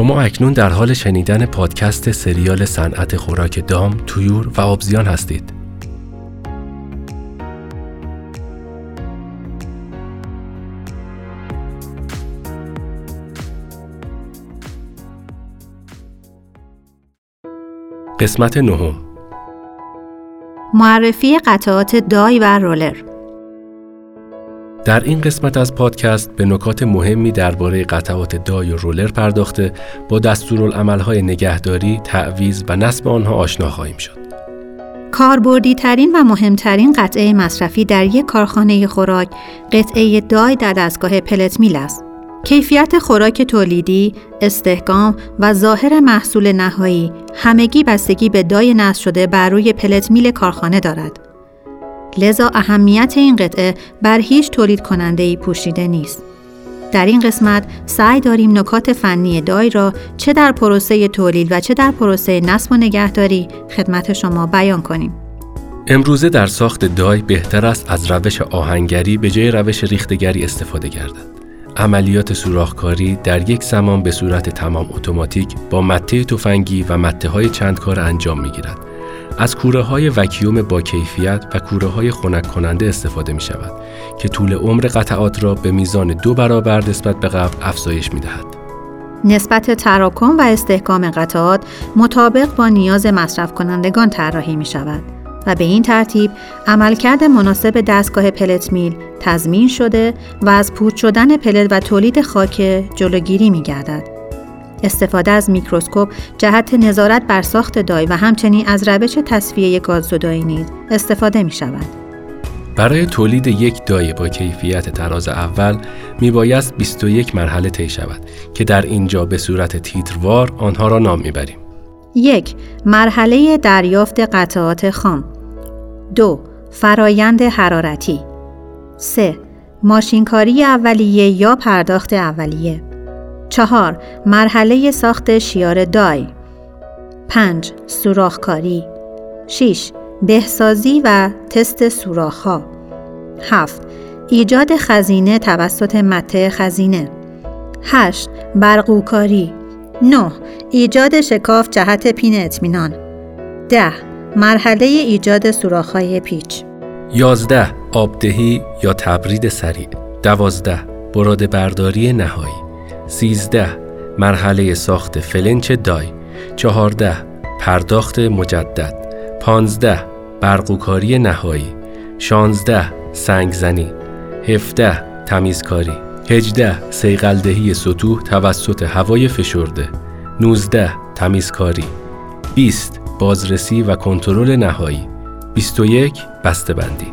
شما اکنون در حال شنیدن پادکست سریال صنعت خوراک دام، تویور و آبزیان هستید. قسمت نهم معرفی قطعات دای و رولر در این قسمت از پادکست به نکات مهمی درباره قطعات دای و رولر پرداخته با دستورالعملهای نگهداری، تعویز و نصب آنها آشنا خواهیم شد. کاربردی ترین و مهمترین قطعه مصرفی در یک کارخانه خوراک قطعه دای در دستگاه پلت میل است. کیفیت خوراک تولیدی، استحکام و ظاهر محصول نهایی همگی بستگی به دای نصب شده بر روی پلت میل کارخانه دارد. لذا اهمیت این قطعه بر هیچ تولید کننده ای پوشیده نیست. در این قسمت سعی داریم نکات فنی دای را چه در پروسه تولید و چه در پروسه نصب و نگهداری خدمت شما بیان کنیم. امروزه در ساخت دای بهتر است از روش آهنگری به جای روش ریختگری استفاده گردد. عملیات سوراخکاری در یک زمان به صورت تمام اتوماتیک با مته تفنگی و مته های چند کار انجام می گیرد. از کوره های وکیوم با کیفیت و کوره های خنک کننده استفاده می شود که طول عمر قطعات را به میزان دو برابر نسبت به قبل افزایش می دهد. نسبت تراکم و استحکام قطعات مطابق با نیاز مصرف کنندگان طراحی می شود. و به این ترتیب عملکرد مناسب دستگاه pellet mill تضمین شده و از پودر شدن pellet و تولید خاک جلوگیری می گردد. استفاده از میکروسکوپ جهت نظارت بر ساخت die و همچنین از روش تصفیه گاززدایی نیز استفاده می شود. برای تولید یک دای با کیفیت تراز اول می بایست 21 مرحله طی شود که در اینجا به صورت تیتروار آنها را نام می‌بریم. یک مرحله دریافت قطعات خام دو فرایند حرارتی 3. ماشینکاری اولیه یا پرداخت اولیه 4. مرحله ساخت شیار دای 5. سوراخکاری 6. بهسازی و تست سوراخ‌ها 7. ایجاد خزینه توسط مته خزینه 8. برقوکاری 9. ایجاد شکاف جهت پین اطمینان 10. مرحله ایجاد سوراخ‌های پیچ 11. آبدهی یا تبرید سریع 12. براده برداری نهایی 13. مرحله ساخت فلنچ دای 14. پرداخت مجدد 15. برقوکاری نهایی 16. سنگزنی 17. تمیزکاری 18. سیغلدهی سطوح توسط هوای فشرده 19. تمیزکاری 20. بازرسی و کنترل نهایی 21. بندی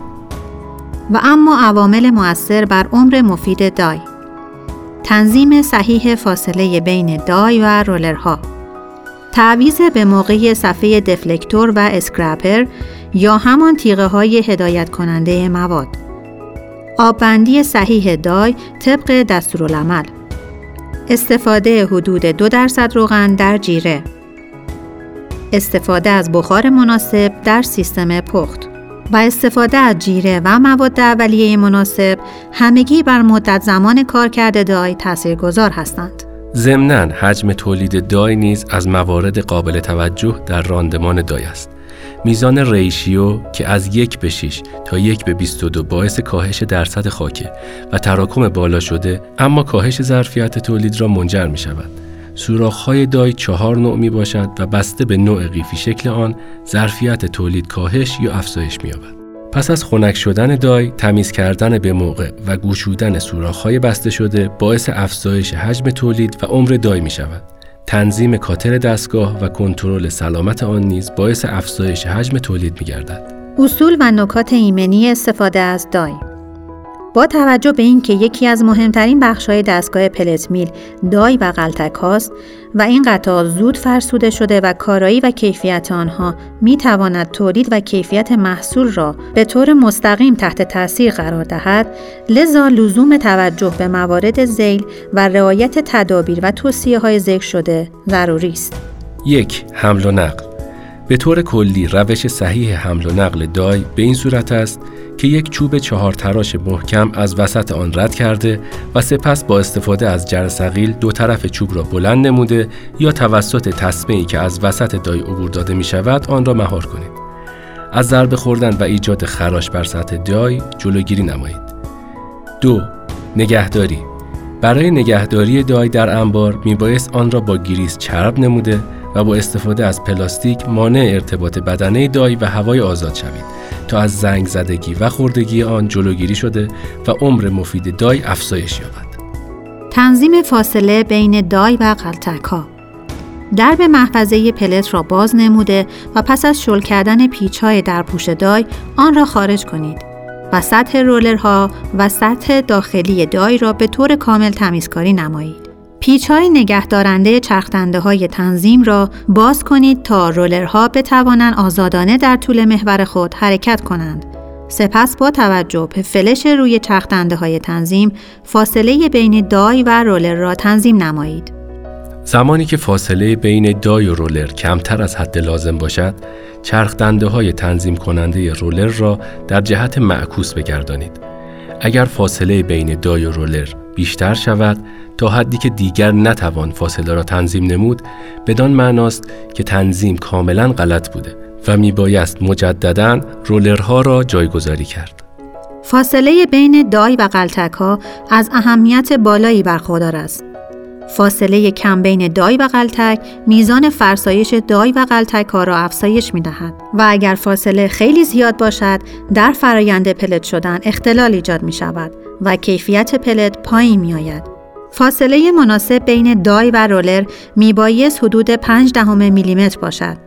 و اما عوامل مؤثر بر عمر مفید دای تنظیم صحیح فاصله بین دای و رولرها. تعویز به موقع صفحه دفلکتور و اسکرپر یا همان تیغه های هدایت کننده مواد. آببندی صحیح دای طبق دستورالعمل. استفاده حدود دو درصد روغن در جیره. استفاده از بخار مناسب در سیستم پخت. و استفاده از جیره و مواد اولیه مناسب همگی بر مدت زمان کارکرد دای تاثیرگذار هستند. ضمناً حجم تولید دای نیز از موارد قابل توجه در راندمان دای است. میزان ریشیو که از یک به 6 تا یک به 22 باعث کاهش درصد خاکه و تراکم بالا شده اما کاهش ظرفیت تولید را منجر می شود. های دای چهار نوع می باشد و بسته به نوع قیفی شکل آن ظرفیت تولید کاهش یا افزایش می یابد. پس از خنک شدن دای، تمیز کردن به موقع و گوشودن های بسته شده باعث افزایش حجم تولید و عمر دای می شود. تنظیم کاتر دستگاه و کنترل سلامت آن نیز باعث افزایش حجم تولید می گردد. اصول و نکات ایمنی استفاده از دای با توجه به اینکه یکی از مهمترین بخش‌های دستگاه پلت میل دای و غلطک هاست و این قطعات زود فرسوده شده و کارایی و کیفیت آنها می تواند تولید و کیفیت محصول را به طور مستقیم تحت تاثیر قرار دهد لذا لزوم توجه به موارد زیل و رعایت تدابیر و توصیه های ذکر شده ضروری است. یک حمل و نقل. به طور کلی روش صحیح حمل و نقل دای به این صورت است که یک چوب چهار تراش محکم از وسط آن رد کرده و سپس با استفاده از جرثقیل دو طرف چوب را بلند نموده یا توسط تسمه‌ای که از وسط die عبور داده می شود آن را مهار کنید. از ضربه خوردن و ایجاد خراش بر سطح die جلوگیری نمایید. دو نگهداری برای نگهداری die در انبار میبایست آن را با گریس چرب نموده و با استفاده از پلاستیک مانع ارتباط بدنه die و هوای آزاد شوید تا از زنگ زدگی و خوردگی آن جلوگیری شده و عمر مفید die افزایش یابد. تنظیم فاصله بین دای و قلتک ها درب محفظه پلت را باز نموده و پس از شل کردن پیچ های در پوش دای آن را خارج کنید و سطح رولرها و سطح داخلی دای را به طور کامل تمیزکاری نمایید. پیچ های نگهدارنده چرخدنده های تنظیم را باز کنید تا رولرها بتوانند آزادانه در طول محور خود حرکت کنند. سپس با توجه به فلش روی چرخدنده های تنظیم فاصله بین دای و رولر را تنظیم نمایید. زمانی که فاصله بین دای و رولر کمتر از حد لازم باشد، چرخدنده های تنظیم کننده رولر را در جهت معکوس بگردانید. اگر فاصله بین دای و رولر بیشتر شود تا حدی که دیگر نتوان فاصله را تنظیم نمود بدان معناست که تنظیم کاملا غلط بوده و میبایست مجددا رولرها را جایگذاری کرد. فاصله بین دای و قلتک ها از اهمیت بالایی برخوردار است. فاصله کم بین دای و قلتک میزان فرسایش دای و قلتک ها را افزایش می دهد و اگر فاصله خیلی زیاد باشد در فرایند پلت شدن اختلال ایجاد می شود و کیفیت پلت پایین می آید. فاصله مناسب بین دای و رولر میبایست حدود 5 دهم میلیمتر باشد.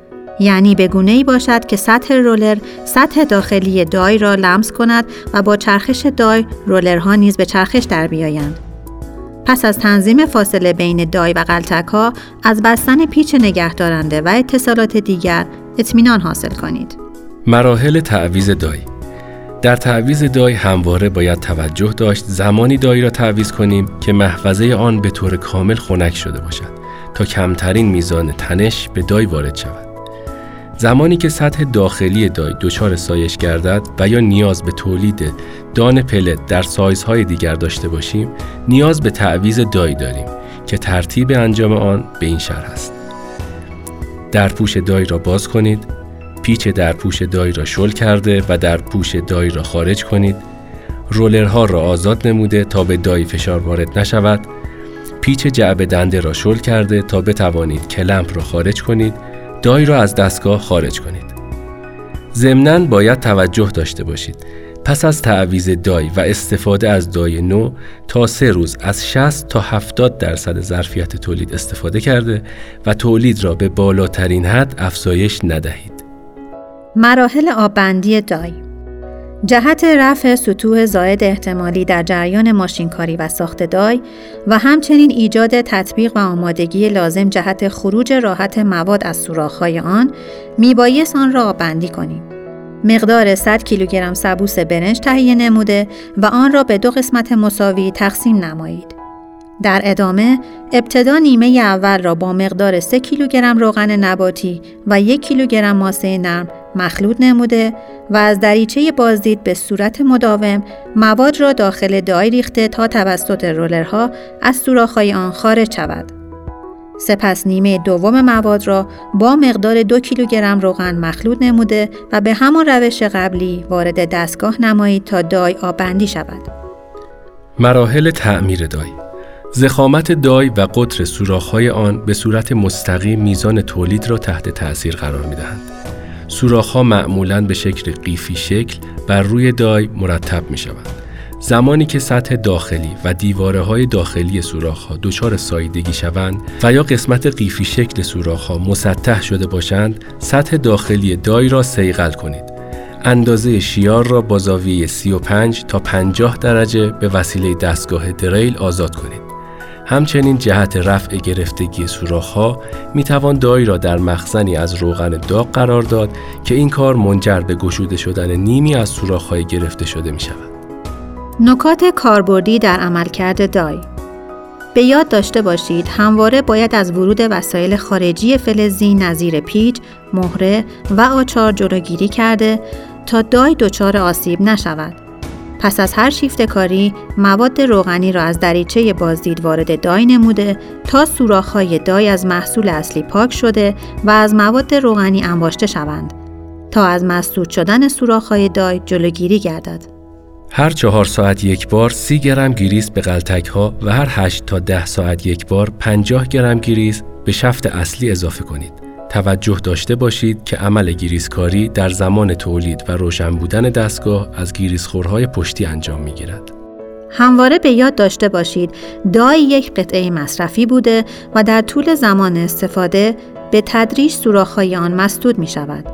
یعنی به گونه ای باشد که سطح رولر سطح داخلی دای را لمس کند و با چرخش دای رولرها نیز به چرخش در بیایند. پس از تنظیم فاصله بین دای و قلتک ها از بستن پیچ نگهدارنده و اتصالات دیگر اطمینان حاصل کنید. مراحل تعویز دای در تعویز دای همواره باید توجه داشت زمانی دای را تعویز کنیم که محفظه آن به طور کامل خنک شده باشد تا کمترین میزان تنش به دای وارد شود. زمانی که سطح داخلی دای دچار سایش گردد و یا نیاز به تولید دان پلت در سایزهای دیگر داشته باشیم نیاز به تعویز دای داریم که ترتیب انجام آن به این شرح است در پوش دای را باز کنید پیچ در پوش دای را شل کرده و در پوش دای را خارج کنید. رولرها را آزاد نموده تا به دای فشار وارد نشود. پیچ جعب دنده را شل کرده تا بتوانید کلمپ را خارج کنید. دای را از دستگاه خارج کنید. ضمناً باید توجه داشته باشید. پس از تعویز دای و استفاده از دای نو تا سه روز از 60 تا 70 درصد ظرفیت تولید استفاده کرده و تولید را به بالاترین حد افزایش ندهید. مراحل آببندی دای جهت رفع سطوح زاید احتمالی در جریان ماشینکاری و ساخت دای و همچنین ایجاد تطبیق و آمادگی لازم جهت خروج راحت مواد از سوراخ‌های آن میبایست آن را آببندی کنیم. مقدار 100 کیلوگرم سبوس برنج تهیه نموده و آن را به دو قسمت مساوی تقسیم نمایید. در ادامه ابتدا نیمه اول را با مقدار 3 کیلوگرم روغن نباتی و 1 کیلوگرم ماسه نرم مخلوط نموده و از دریچه بازدید به صورت مداوم مواد را داخل دای ریخته تا توسط رولرها از سوراخ‌های آن خارج شود. سپس نیمه دوم مواد را با مقدار دو کیلوگرم روغن مخلوط نموده و به همان روش قبلی وارد دستگاه نمایید تا دای آبندی شود. مراحل تعمیر دای زخامت دای و قطر سوراخ‌های آن به صورت مستقیم میزان تولید را تحت تأثیر قرار می‌دهند. سوراخ‌ها معمولاً به شکل قیفی شکل بر روی دای مرتب می‌شوند. زمانی که سطح داخلی و دیواره های داخلی سوراخ ها دچار سایدگی شوند و یا قسمت قیفی شکل سوراخ ها مسطح شده باشند سطح داخلی دای را سیقل کنید اندازه شیار را با زاویه 35 تا 50 درجه به وسیله دستگاه دریل آزاد کنید همچنین جهت رفع گرفتگی سوراخ ها می توان دای را در مخزنی از روغن داغ قرار داد که این کار منجر به گشوده شدن نیمی از سوراخ های گرفته شده می شود. نکات کاربردی در عملکرد دای به یاد داشته باشید همواره باید از ورود وسایل خارجی فلزی نظیر پیچ، مهره و آچار جلوگیری کرده تا دای دچار آسیب نشود. پس از هر شیفت کاری مواد روغنی را از دریچه بازدید وارد دای نموده تا سوراخ‌های die از محصول اصلی پاک شده و از مواد روغنی انباشته شوند تا از مسدود شدن سوراخ‌های die جلوگیری گردد. هر چهار ساعت یک بار سی گرم گریس به غلتک ها و هر 8 تا ده ساعت یک بار 50 گرم گریس به شفت اصلی اضافه کنید. توجه داشته باشید که عمل گریس‌کاری در زمان تولید و روشن بودن دستگاه از گریس‌خورهای پشتی انجام می گیرد. همواره به یاد داشته باشید دای یک قطعه مصرفی بوده و در طول زمان استفاده به تدریج سوراخ‌های آن مسدود می شود.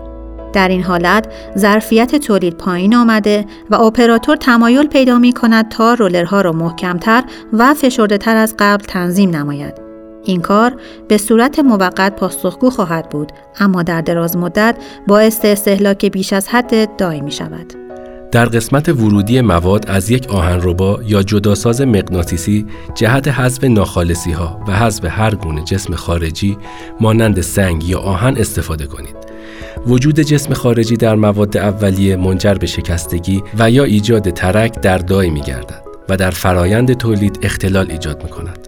در این حالت ظرفیت تولید پایین آمده و اپراتور تمایل پیدا می کند تا رولرها را محکمتر و فشرده تر از قبل تنظیم نماید. این کار به صورت موقت پاسخگو خواهد بود اما در دراز مدت باعث استهلاک بیش از حد دای می شود. در قسمت ورودی مواد از یک آهنربا یا جداساز مغناطیسی جهت حذف ناخالصی ها و حذف هر گونه جسم خارجی مانند سنگ یا آهن استفاده کنید. وجود جسم خارجی در مواد اولیه منجر به شکستگی و یا ایجاد ترک در دای می گردد و در فرایند تولید اختلال ایجاد می کند.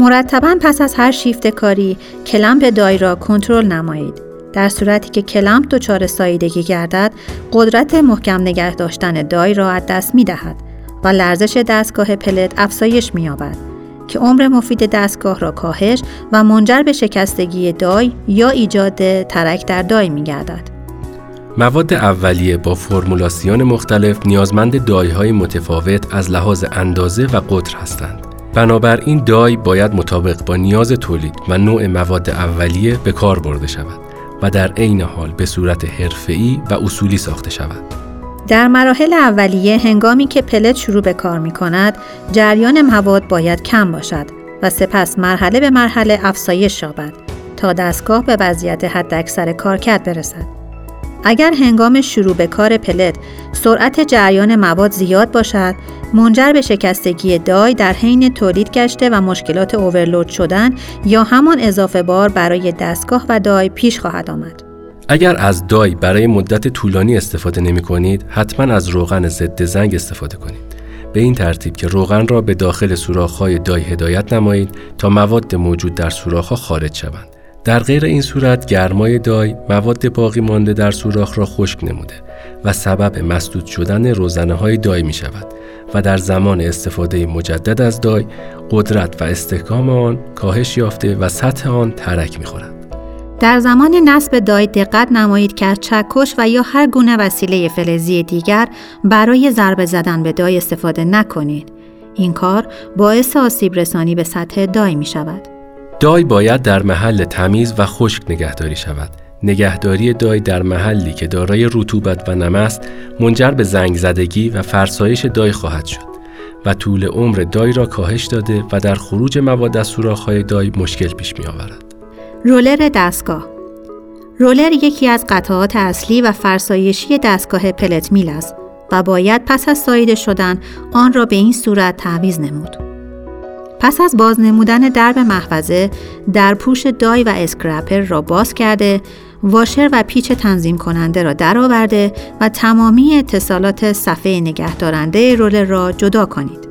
مرتبا پس از هر شیفت کاری کلمپ دای را کنترل نمایید. در صورتی که کلمپ دچار ساییدگی گردد، قدرت محکم نگه داشتن دای را از دست می دهد و لرزش دستگاه پلت افزایش می یابد که عمر مفید دستگاه را کاهش و منجر به شکستگی دای یا ایجاد ترک در دای می گردد. مواد اولیه با فرمولاسیون مختلف نیازمند دایهای متفاوت از لحاظ اندازه و قطر هستند. بنابراین دای باید مطابق با نیاز تولید و نوع مواد اولیه به کار برده شود و در عین حال به صورت حرفه‌ای و اصولی ساخته شود. در مراحل اولیه هنگامی که پلت شروع به کار می کند، جریان مواد باید کم باشد و سپس مرحله به مرحله افزایش یابد تا دستگاه به وضعیت حداکثر کارکرد برسد. اگر هنگام شروع به کار پلت سرعت جریان مواد زیاد باشد منجر به شکستگی دای در حین تولید گشته و مشکلات اوورلود شدن یا همان اضافه بار برای دستگاه و دای پیش خواهد آمد. اگر از دای برای مدت طولانی استفاده نمی کنید حتما از روغن ضد زنگ استفاده کنید. به این ترتیب که روغن را به داخل سوراخ‌های دای هدایت نمایید تا مواد موجود در سوراخ‌ها خارج شوند. در غیر این صورت گرمای دای مواد باقی مانده در سوراخ را خشک نموده و سبب مسدود شدن روزنه های دای می شود و در زمان استفاده مجدد از دای قدرت و استحکام آن کاهش یافته و سطح آن ترک می خورد. در زمان نصب دای دقت نمایید که از چکش و یا هر گونه وسیله فلزی دیگر برای ضربه زدن به دای استفاده نکنید. این کار باعث آسیب رسانی به سطح دای می شود. دای باید در محل تمیز و خشک نگهداری شود. نگهداری دای در محلی که دارای رطوبت و نم است منجر به زنگ زدگی و فرسایش دای خواهد شد و طول عمر دای را کاهش داده و در خروج مواد از سوراخ‌های دای مشکل پیش می آورد. رولر دستگاه رولر یکی از قطعات اصلی و فرسایشی دستگاه پلت میل است و باید پس از ساییده شدن آن را به این صورت تعویض نمود. پس از باز نمودن درب محفظه در پوش دای و اسکرپر را باز کرده واشر و پیچ تنظیم کننده را درآورده و تمامی اتصالات صفحه نگهدارنده رولر را جدا کنید.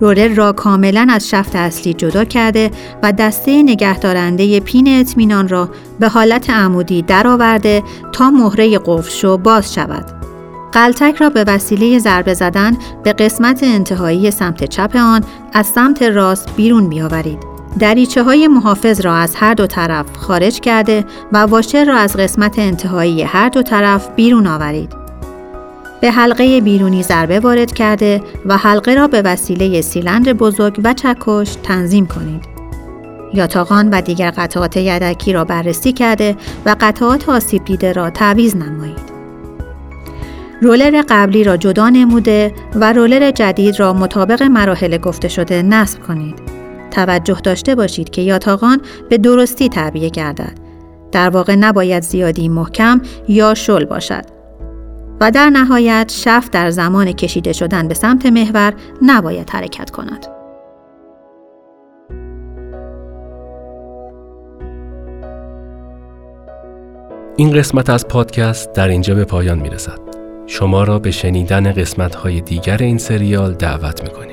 رولر را کاملا از شفت اصلی جدا کرده و دسته نگهدارنده پین اطمینان را به حالت عمودی درآورده تا مهره قفل شو باز شود. قلتک را به وسیله ضربه زدن به قسمت انتهایی سمت چپ آن از سمت راست بیرون بیاورید. دریچه های محافظ را از هر دو طرف خارج کرده و واشر را از قسمت انتهایی هر دو طرف بیرون آورید. به حلقه بیرونی ضربه وارد کرده و حلقه را به وسیله سیلندر بزرگ و چکش تنظیم کنید. یاتاقان و دیگر قطعات یدکی را بررسی کرده و قطعات آسیب دیده را تعویض نمایید. رولر قبلی را جدا نموده و رولر جدید را مطابق مراحل گفته شده نصب کنید. توجه داشته باشید که یاتاقان به درستی تعبیه گردد. در واقع نباید زیادی محکم یا شل باشد. و در نهایت شفت در زمان کشیده شدن به سمت محور نباید حرکت کند. این قسمت از پادکست در اینجا به پایان می رسد. شما را به شنیدن قسمت های دیگر این سریال دعوت می